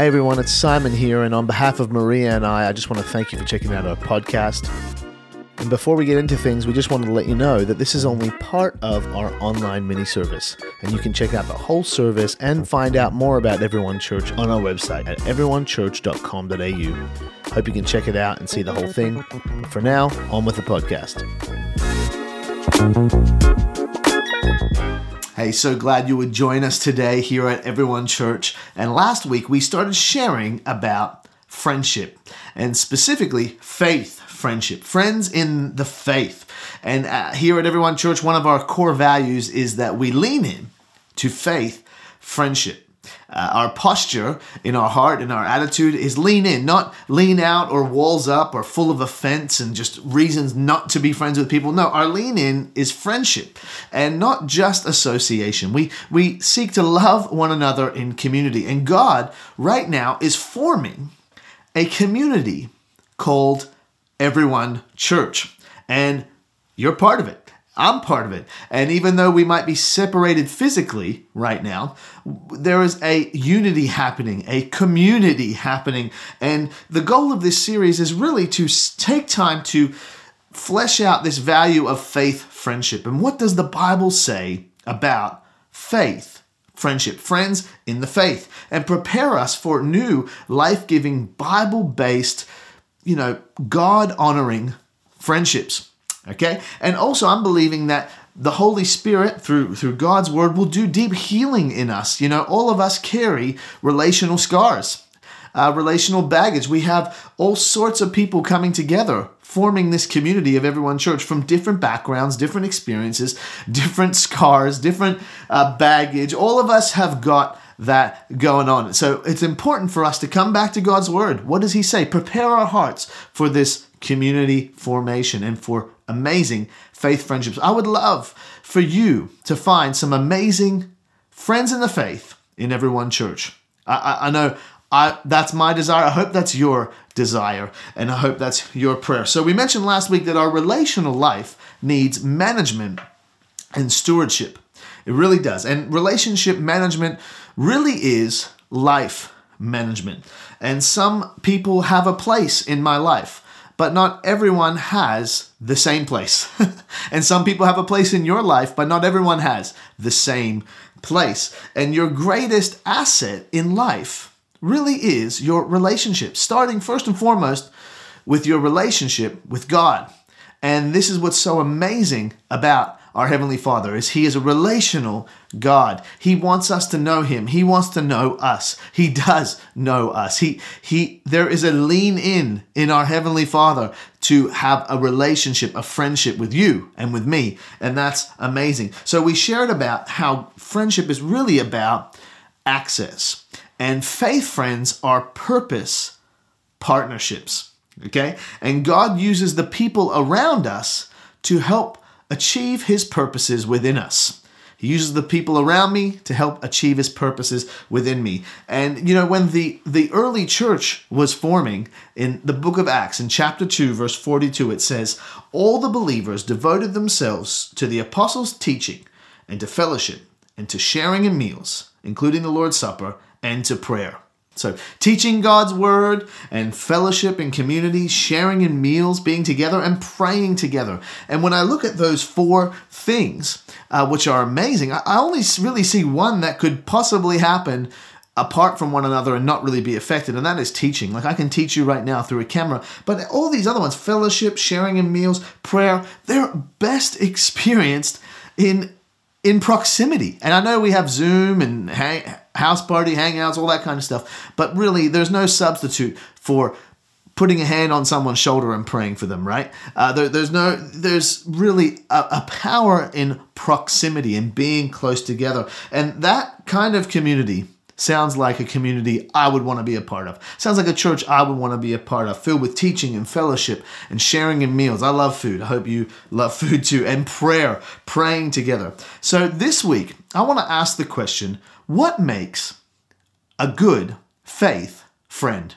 Hey everyone, it's Simon here, and on behalf of Maria and I, I just want to thank you for checking out our podcast. And before we get into things, we just wanted to let you know that this is only part of our online mini service, and you can check out the whole service and find out more about Everyone Church on our website at everyonechurch.com.au. Hope you can check it out and see the whole thing. But for now, on with the podcast. Hey, so glad you would join us today here at Everyone Church. And last week we started sharing about friendship and specifically faith friendship, friends in the faith. And uh, here at Everyone Church, one of our core values is that we lean in to faith friendship. Uh, our posture in our heart and our attitude is lean in, not lean out or walls up or full of offense and just reasons not to be friends with people. No, our lean in is friendship and not just association. We we seek to love one another in community. And God right now is forming a community called Everyone Church. And you're part of it. I'm part of it. And even though we might be separated physically right now, there is a unity happening, a community happening. And the goal of this series is really to take time to flesh out this value of faith friendship. And what does the Bible say about faith? Friendship, friends in the faith, and prepare us for new life giving, Bible based, you know, God honoring friendships. Okay? And also, I'm believing that the Holy Spirit, through, through God's word, will do deep healing in us. You know, all of us carry relational scars. Uh, relational baggage. We have all sorts of people coming together, forming this community of everyone church from different backgrounds, different experiences, different scars, different uh, baggage. All of us have got that going on. So it's important for us to come back to God's word. What does He say? Prepare our hearts for this community formation and for amazing faith friendships. I would love for you to find some amazing friends in the faith in Everyone Church. I, I, I know I, that's my desire. I hope that's your desire, and I hope that's your prayer. So, we mentioned last week that our relational life needs management and stewardship. It really does. And relationship management really is life management. And some people have a place in my life but not everyone has the same place. and some people have a place in your life, but not everyone has the same place. And your greatest asset in life really is your relationship, starting first and foremost with your relationship with God. And this is what's so amazing about our heavenly Father is he is a relational God. He wants us to know him. He wants to know us. He does know us. He he there is a lean in in our heavenly Father to have a relationship, a friendship with you and with me, and that's amazing. So we shared about how friendship is really about access. And faith friends are purpose partnerships. Okay? And God uses the people around us to help achieve his purposes within us. He uses the people around me to help achieve his purposes within me. And you know, when the, the early church was forming in the book of Acts, in chapter 2, verse 42, it says, All the believers devoted themselves to the apostles' teaching and to fellowship and to sharing in meals, including the Lord's Supper, and to prayer. So, teaching God's word and fellowship and community, sharing in meals, being together, and praying together. And when I look at those four things, uh, which are amazing, I only really see one that could possibly happen apart from one another and not really be affected, and that is teaching. Like I can teach you right now through a camera, but all these other ones fellowship, sharing in meals, prayer they're best experienced in in proximity. And I know we have Zoom and hang, house party hangouts, all that kind of stuff, but really there's no substitute for putting a hand on someone's shoulder and praying for them, right? Uh, there, there's no, there's really a, a power in proximity and being close together, and that kind of community sounds like a community I would want to be a part of. Sounds like a church I would want to be a part of, filled with teaching and fellowship and sharing in meals. I love food. I hope you love food too. And prayer, praying together. So this week, I want to ask the question what makes a good faith friend?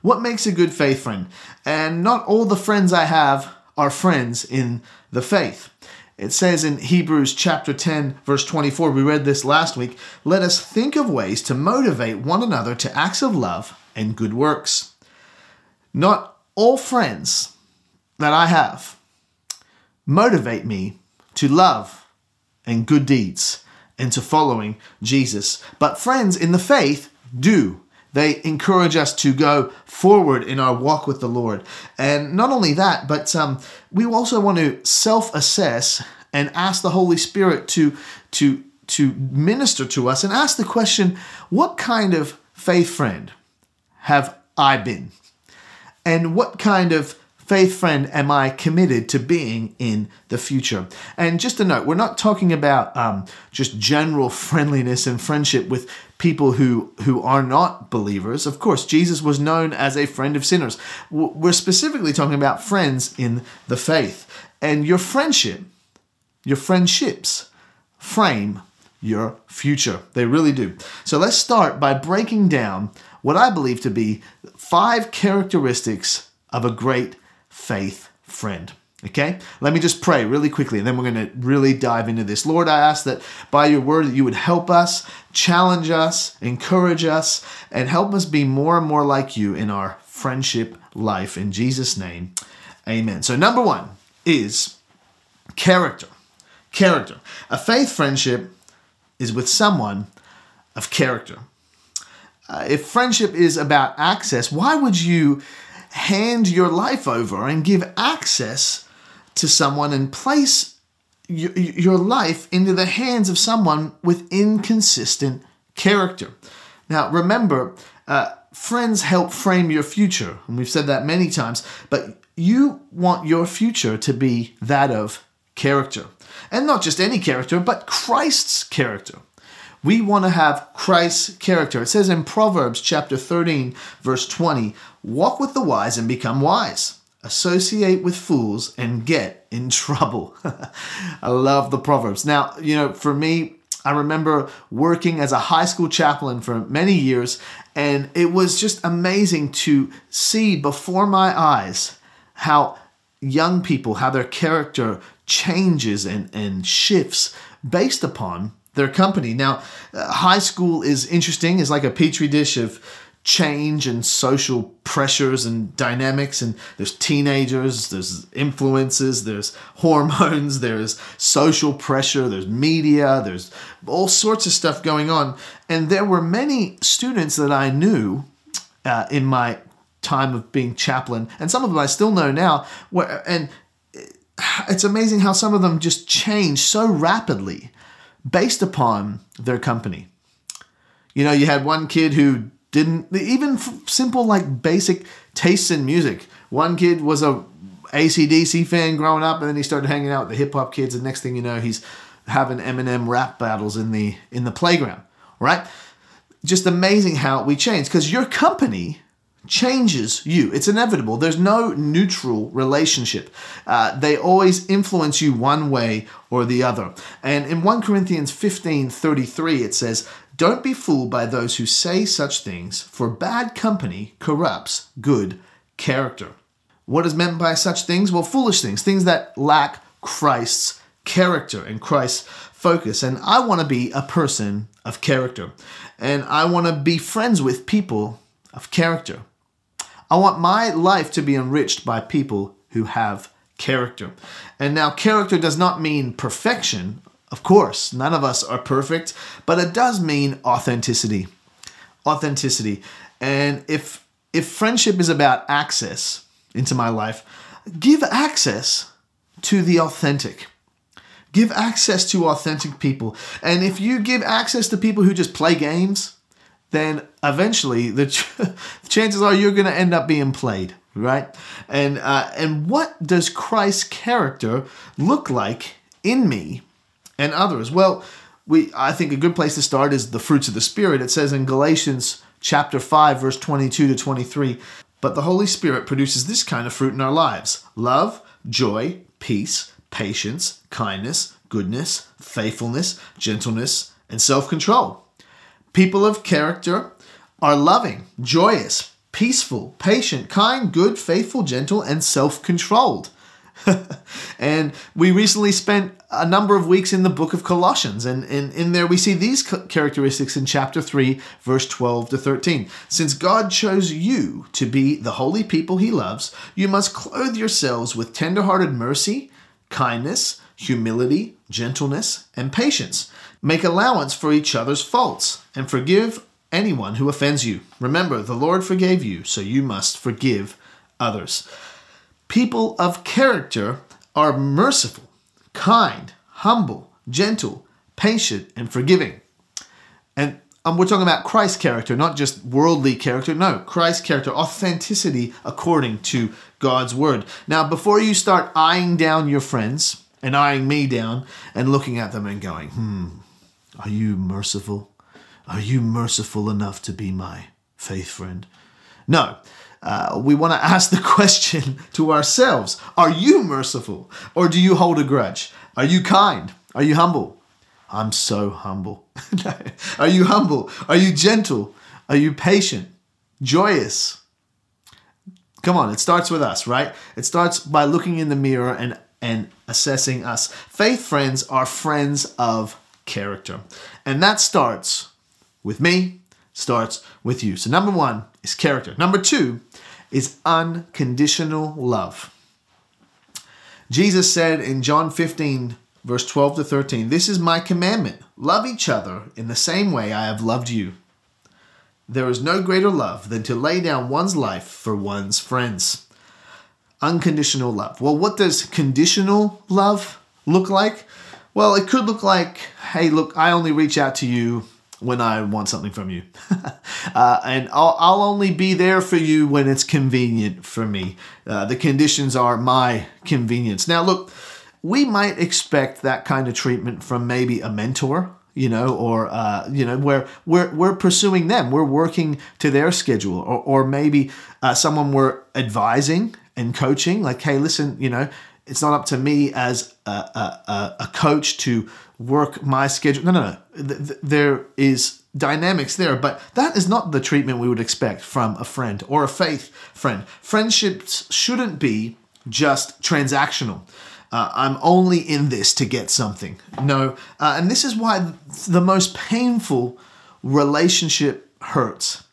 What makes a good faith friend? And not all the friends I have are friends in the faith. It says in Hebrews chapter 10, verse 24, we read this last week, let us think of ways to motivate one another to acts of love and good works. Not all friends that I have motivate me to love and good deeds and to following Jesus. But friends in the faith do. They encourage us to go forward in our walk with the Lord. And not only that, but um, we also want to self assess and ask the Holy Spirit to, to, to minister to us and ask the question what kind of faith friend have I been? And what kind of faith friend am I committed to being in the future? And just a note, we're not talking about um, just general friendliness and friendship with people who who are not believers. Of course, Jesus was known as a friend of sinners. We're specifically talking about friends in the faith. And your friendship, your friendships frame your future. They really do. So let's start by breaking down what I believe to be five characteristics of a great faith friend. Okay, let me just pray really quickly and then we're going to really dive into this. Lord, I ask that by your word that you would help us, challenge us, encourage us, and help us be more and more like you in our friendship life. In Jesus' name, amen. So, number one is character. Character. A faith friendship is with someone of character. Uh, if friendship is about access, why would you hand your life over and give access to someone and place your, life into the hands of someone with inconsistent character. Now, remember, uh, friends help frame your future, and we've said that many times, but you want your future to be that of character. And not just any character, but Christ's character. We want to have Christ's character. It says in Proverbs chapter 13, verse 20, walk with the wise and become wise. Associate with fools and get in trouble. I love the Proverbs. Now, you know, for me, I remember working as a high school chaplain for many years, and it was just amazing to see before my eyes how young people, how their character changes and, and shifts based upon their company. Now, uh, high school is interesting, it's like a petri dish of change and social pressures and dynamics and there's teenagers there's influences there's hormones there's social pressure there's media there's all sorts of stuff going on. And there were many students that i knew uh, in my time of being chaplain and some of them i still know now where, and it's amazing how some of them just change so rapidly based upon their company. You know, you had one kid who didn't even simple like basic tastes in music. One kid was a ACDC fan growing up, and then he started hanging out with the hip hop kids, and next thing you know, he's having Eminem rap battles in the in the playground. Right? Just amazing how we change because your company changes you. It's inevitable. There's no neutral relationship. Uh, they always influence you one way or the other. And in 1 Corinthians 15 33, it says, Don't be fooled by those who say such things, for bad company corrupts good character. What is meant by such things? Well, foolish things, things that lack Christ's character and Christ's focus. And I want to be a person of character. And I want to be friends with people of character. I want my life to be enriched by people who have character. And now, character does not mean perfection. Of course, none of us are perfect, but it does mean authenticity. Authenticity. And if if friendship is about access into my life, give access to the authentic. Give access to authentic people. And if you give access to people who just play games, then eventually the, ch- chances are you're going to end up being played, right? And uh, and what does Christ's character look like in me and others? Well, we I think a good place to start is the fruits of the Spirit. It says in Galatians chapter 5 verse 22 to 23, but the Holy Spirit produces this kind of fruit in our lives: love, joy, peace, patience, kindness, goodness, faithfulness, gentleness, and self-control. People of character are loving, joyous, peaceful, patient, kind, good, faithful, gentle, and self controlled. and we recently spent a number of weeks in the book of Colossians, and, and in there we see these characteristics in chapter 3, verse 12 to 13. Since God chose you to be the holy people he loves, you must clothe yourselves with tenderhearted mercy, kindness, humility, gentleness, and patience. Make allowance for each other's faults, and forgive anyone who offends you. Remember, the Lord forgave you, so you must forgive others. People of character are merciful, kind, humble, gentle, patient, and forgiving. And um, we're talking about Christ's character, not just worldly character. No, Christ's character, authenticity according to God's word. Now, before you start eyeing down your friends and eyeing me down and looking at them and going, hmm, are you merciful? Are you merciful enough to be my faith friend? No, uh, we want to ask the question to ourselves Are you merciful or do you hold a grudge? Are you kind? Are you humble? I'm so humble. Are you humble? Are you gentle? Are you patient? Joyous? Come on, it starts with us, right? It starts by looking in the mirror and, and assessing us. Faith friends are friends of character. And that starts with me, starts with you. So, number one is character. Number two is unconditional love. Jesus said in John 15, verse 12 to 13, This is my commandment love each other in the same way I have loved you. There is no greater love than to lay down one's life for one's friends. Unconditional love. Well, what does conditional love look like? Well, it could look like, hey, look, I only reach out to you when I want something from you. uh, and I'll, I'll, only be there for you when it's convenient for me. Uh, the conditions are my convenience. Now, look, we might expect that kind of treatment from maybe a mentor. You know, or uh, you know, where we're we're pursuing them, we're working to their schedule, or or maybe uh, someone we're advising and coaching. Like, hey, listen, you know, it's not up to me as a, a, a coach to work my schedule. No, no, no. There is dynamics there, but that is not the treatment we would expect from a friend or a faith friend. Friendships shouldn't be just transactional. Uh, I'm only in this to get something. No, uh, and this is why the most painful relationship hurts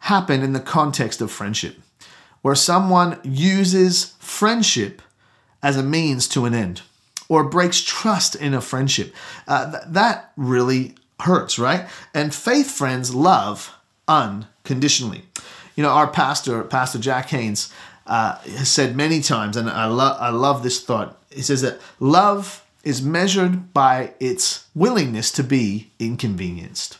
happen in the context of friendship, where someone uses friendship as a means to an end or breaks trust in a friendship. Uh, th- that really hurts, right? And faith friends love unconditionally. You know, our pastor, Pastor Jack Haynes, uh, has said many times, and I, lo- I love this thought. He says that love is measured by its willingness to be inconvenienced.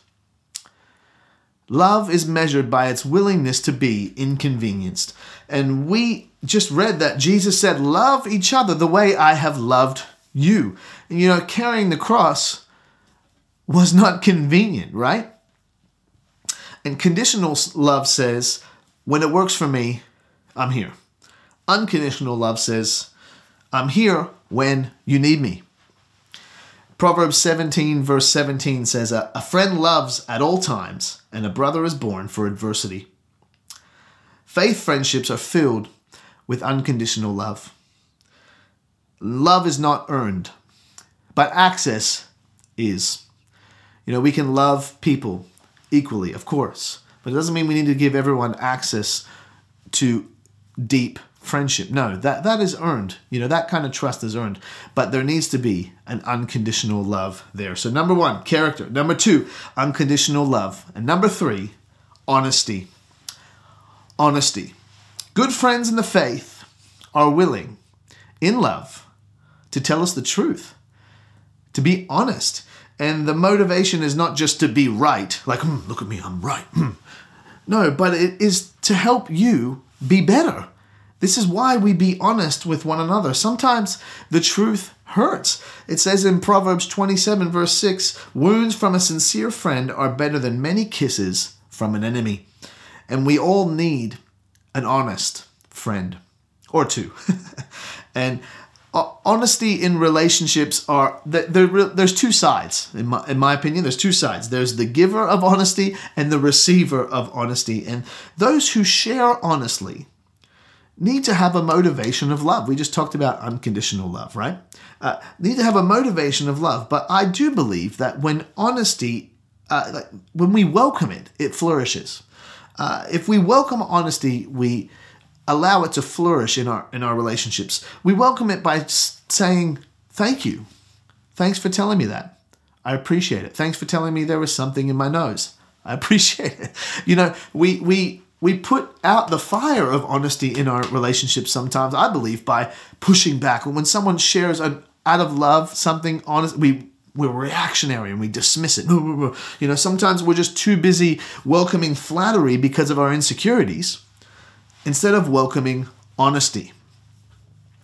Love is measured by its willingness to be inconvenienced. And we just read that Jesus said, Love each other the way I have loved you. And you know, carrying the cross was not convenient, right? And conditional love says, When it works for me, I'm here. Unconditional love says, I'm here when you need me. Proverbs 17, verse 17 says, A friend loves at all times, and a brother is born for adversity. Faith friendships are filled with unconditional love. Love is not earned, but access is. You know, we can love people equally, of course, but it doesn't mean we need to give everyone access to deep friendship. No, that that is earned. You know, that kind of trust is earned. But there needs to be an unconditional love there. So number 1, character. Number 2, unconditional love. And number 3, honesty. Honesty. Good friends in the faith are willing in love to tell us the truth. To be honest. And the motivation is not just to be right, like, mm, look at me, I'm right. Mm. No, but it is to help you be better this is why we be honest with one another. Sometimes the truth hurts. It says in Proverbs 27, verse 6 Wounds from a sincere friend are better than many kisses from an enemy. And we all need an honest friend or two. and honesty in relationships are there's two sides in my, in my opinion there's two sides there's the giver of honesty and the receiver of honesty and those who share honestly need to have a motivation of love. We just talked about unconditional love, right? Uh, need to have a motivation of love. But I do believe that when honesty, uh, like when we welcome it, it flourishes. Uh, if we welcome honesty, we allow it to flourish in our in our relationships. We welcome it by saying thank you, thanks for telling me that. I appreciate it. Thanks for telling me there was something in my nose. I appreciate it. You know, we we we put out the fire of honesty in our relationships sometimes, I believe, by pushing back. When someone shares an, out of love something honest, we we're reactionary and we dismiss it. You know, sometimes we're just too busy welcoming flattery because of our insecurities instead of welcoming honesty.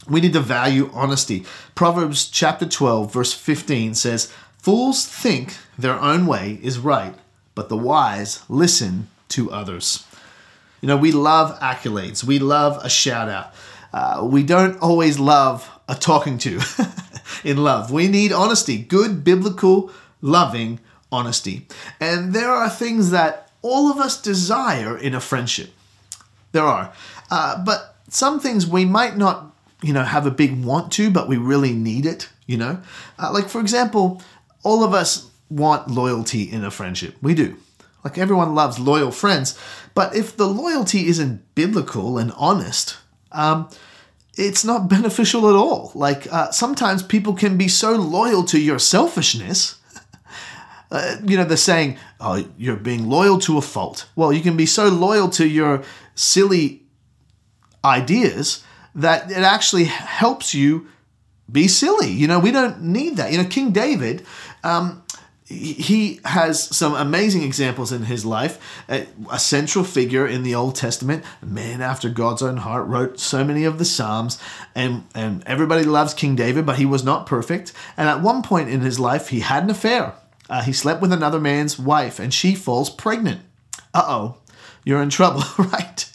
We need to value honesty. Proverbs chapter 12, verse 15 says, Fools think their own way is right, but the wise listen to others. You know, we love accolades, we love a shout out. Uh, we don't always love a talking to in love. We need honesty, good, biblical, loving honesty. And there are things that all of us desire in a friendship. There are. Uh, but some things we might not, you know, have a big want to, but we really need it, you know? Uh, like, for example, all of us want loyalty in a friendship. We do. Like everyone loves loyal friends, but if the loyalty isn't biblical and honest, um, it's not beneficial at all. Like uh, sometimes people can be so loyal to your selfishness. Uh, you know, they're saying, oh, you're being loyal to a fault. Well, you can be so loyal to your silly ideas that it actually helps you be silly. You know, we don't need that. You know, King David, um, he has some amazing examples in his life. A central figure in the Old Testament, a man after God's own heart, wrote so many of the Psalms, and, and everybody loves King David, but he was not perfect. And at one point in his life, he had an affair. Uh, he slept with another man's wife, and she falls pregnant. Uh oh, you're in trouble, right?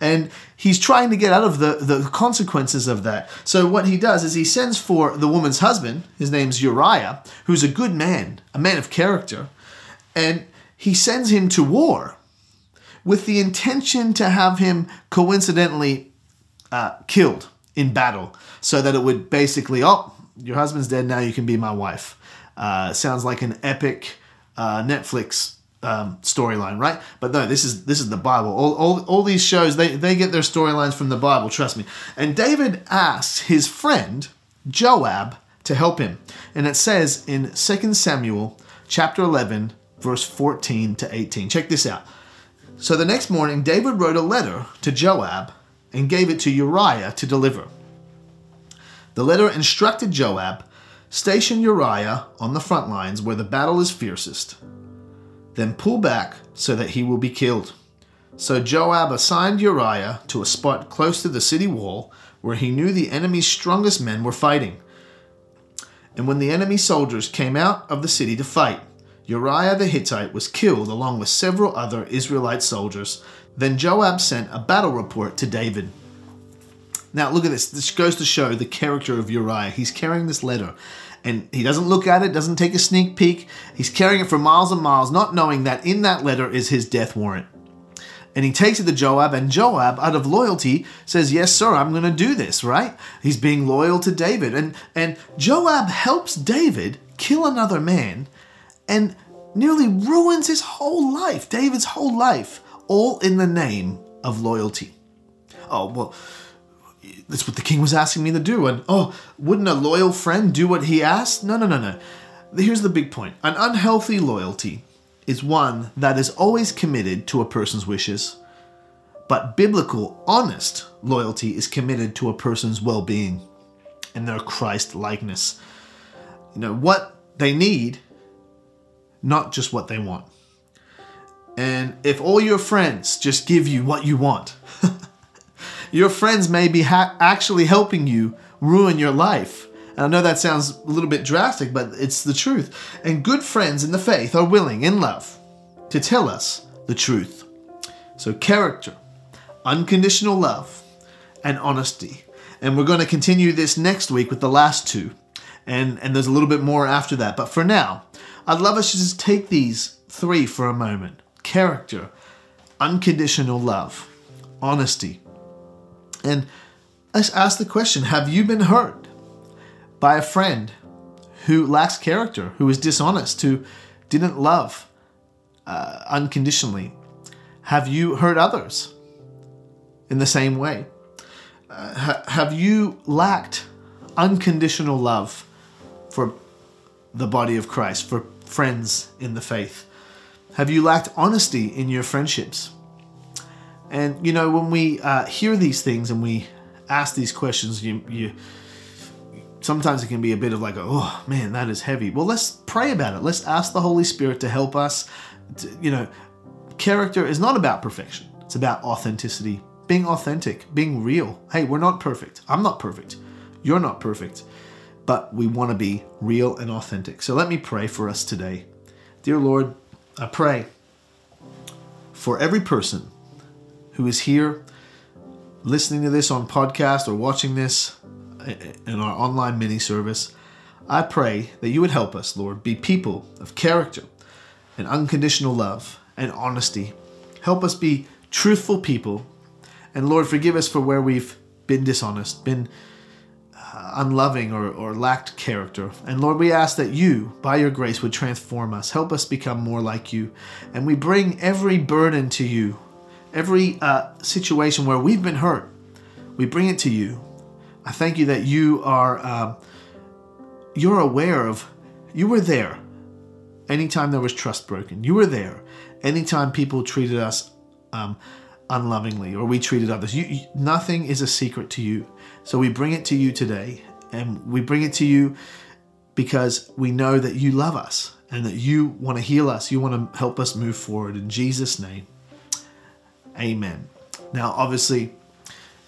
And he's trying to get out of the, the consequences of that. So what he does is he sends for the woman's husband, his name's Uriah, who's a good man, a man of character, and he sends him to war with the intention to have him coincidentally uh, killed in battle so that it would basically, oh, your husband's dead, now you can be my wife. Uh, sounds like an epic uh, Netflix um, storyline, right? But no, this is this is the Bible. All, all, all these shows they they get their storylines from the Bible. Trust me. And David asks his friend Joab to help him, and it says in 2 Samuel chapter 11 verse 14 to 18. Check this out. So the next morning, David wrote a letter to Joab and gave it to Uriah to deliver. The letter instructed Joab station Uriah on the front lines where the battle is fiercest then pull back so that he will be killed. So Joab assigned Uriah to a spot close to the city wall where he knew the enemy's strongest men were fighting. And when the enemy soldiers came out of the city to fight, Uriah the Hittite was killed along with several other Israelite soldiers. Then Joab sent a battle report to David. Now, look at this. This goes to show the character of Uriah. He's carrying this letter and he doesn't look at it, doesn't take a sneak peek. He's carrying it for miles and miles, not knowing that in that letter is his death warrant. And he takes it to Joab, and Joab, out of loyalty, says, Yes, sir, I'm going to do this, right? He's being loyal to David. And, and Joab helps David kill another man and nearly ruins his whole life, David's whole life, all in the name of loyalty. Oh, well, that's what the king was asking me to do. And oh, wouldn't a loyal friend do what he asked? No, no, no, no. Here's the big point an unhealthy loyalty is one that is always committed to a person's wishes, but biblical, honest loyalty is committed to a person's well being and their Christ likeness. You know, what they need, not just what they want. And if all your friends just give you what you want, your friends may be ha- actually helping you ruin your life. And I know that sounds a little bit drastic, but it's the truth. And good friends in the faith are willing, in love, to tell us the truth. So, character, unconditional love, and honesty. And we're going to continue this next week with the last two. And, and there's a little bit more after that. But for now, I'd love us to just take these three for a moment character, unconditional love, honesty, And let's ask the question Have you been hurt by a friend who lacks character, who is dishonest, who didn't love uh, unconditionally? Have you hurt others in the same way? Uh, ha- have you lacked unconditional love for the body of Christ, for friends in the faith? Have you lacked honesty in your friendships? And you know, when we uh, hear these things and we ask these questions, you, you sometimes it can be a bit of like, oh man, that is heavy. Well, let's pray about it. Let's ask the Holy Spirit to help us. To, you know, character is not about perfection. It's about authenticity, being authentic, being real. Hey, we're not perfect. I'm not perfect. You're not perfect. But we want to be real and authentic. So let me pray for us today. Dear Lord, I pray for every person who is here listening to this on podcast or watching this in our online mini service, I pray that you would help us, Lord, be people of character and unconditional love and honesty. Help us be truthful people. And Lord, forgive us for where we've been dishonest, been uh, unloving, or, or lacked character. And Lord, we ask that you, by your grace, would transform us. Help us become more like you. And we bring every burden to you, every uh, situation where we've been hurt. We bring it to you. I thank you that you are uh, you're aware of you were there anytime there was trust broken. You were there anytime people treated us um, unlovingly or we treated others. You, you, nothing is a secret to you. So we bring it to you today, and we bring it to you because we know that you love us and that you want to heal us. You want to help us move forward. In Jesus' name, Amen. Now, obviously,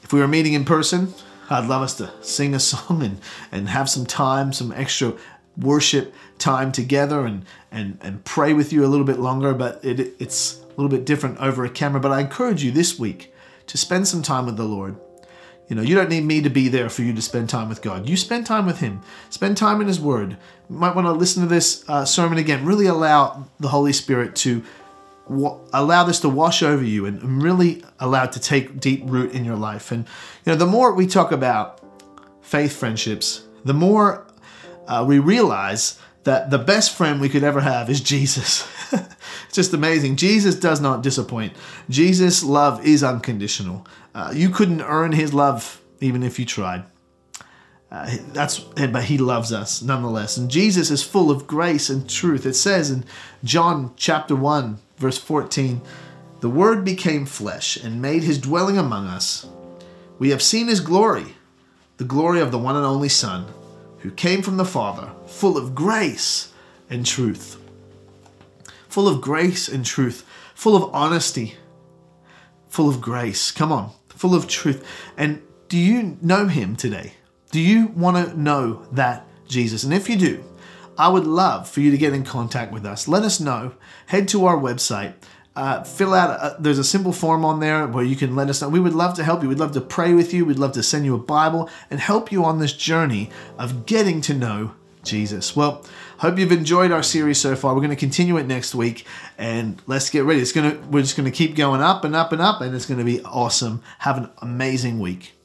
if we were meeting in person, I'd love us to sing a song and, and have some time, some extra worship time together and, and, and pray with you a little bit longer, but it, it's a little bit different over a camera. But I encourage you this week to spend some time with the Lord. You know, you don't need me to be there for you to spend time with God. You spend time with Him. Spend time in His Word. You might want to listen to this uh, sermon again. Really allow the Holy Spirit to allow this to wash over you and really allow it to take deep root in your life. And you know, the more we talk about faith friendships, the more uh, we realize that the best friend we could ever have is Jesus. it's just amazing. Jesus does not disappoint. Jesus' love is unconditional. Uh, you couldn't earn his love even if you tried. Uh, that's but he loves us nonetheless. And Jesus is full of grace and truth. It says in John chapter 1 Verse 14 The Word became flesh and made his dwelling among us. We have seen his glory, the glory of the one and only Son, who came from the Father, full of grace and truth. Full of grace and truth, full of honesty, full of grace. Come on, full of truth. And do you know him today? Do you want to know that Jesus? And if you do, I would love for you to get in contact with us. Let us know. Head to our website. Uh, fill out, a, there's a simple form on there where you can let us know. We would love to help you. We'd love to pray with you. We'd love to send you a Bible and help you on this journey of getting to know Jesus. Well, hope you've enjoyed our series so far. We're going to continue it next week and let's get ready. It's going to we're just going to keep going up and up and up and it's going to be awesome. Have an amazing week.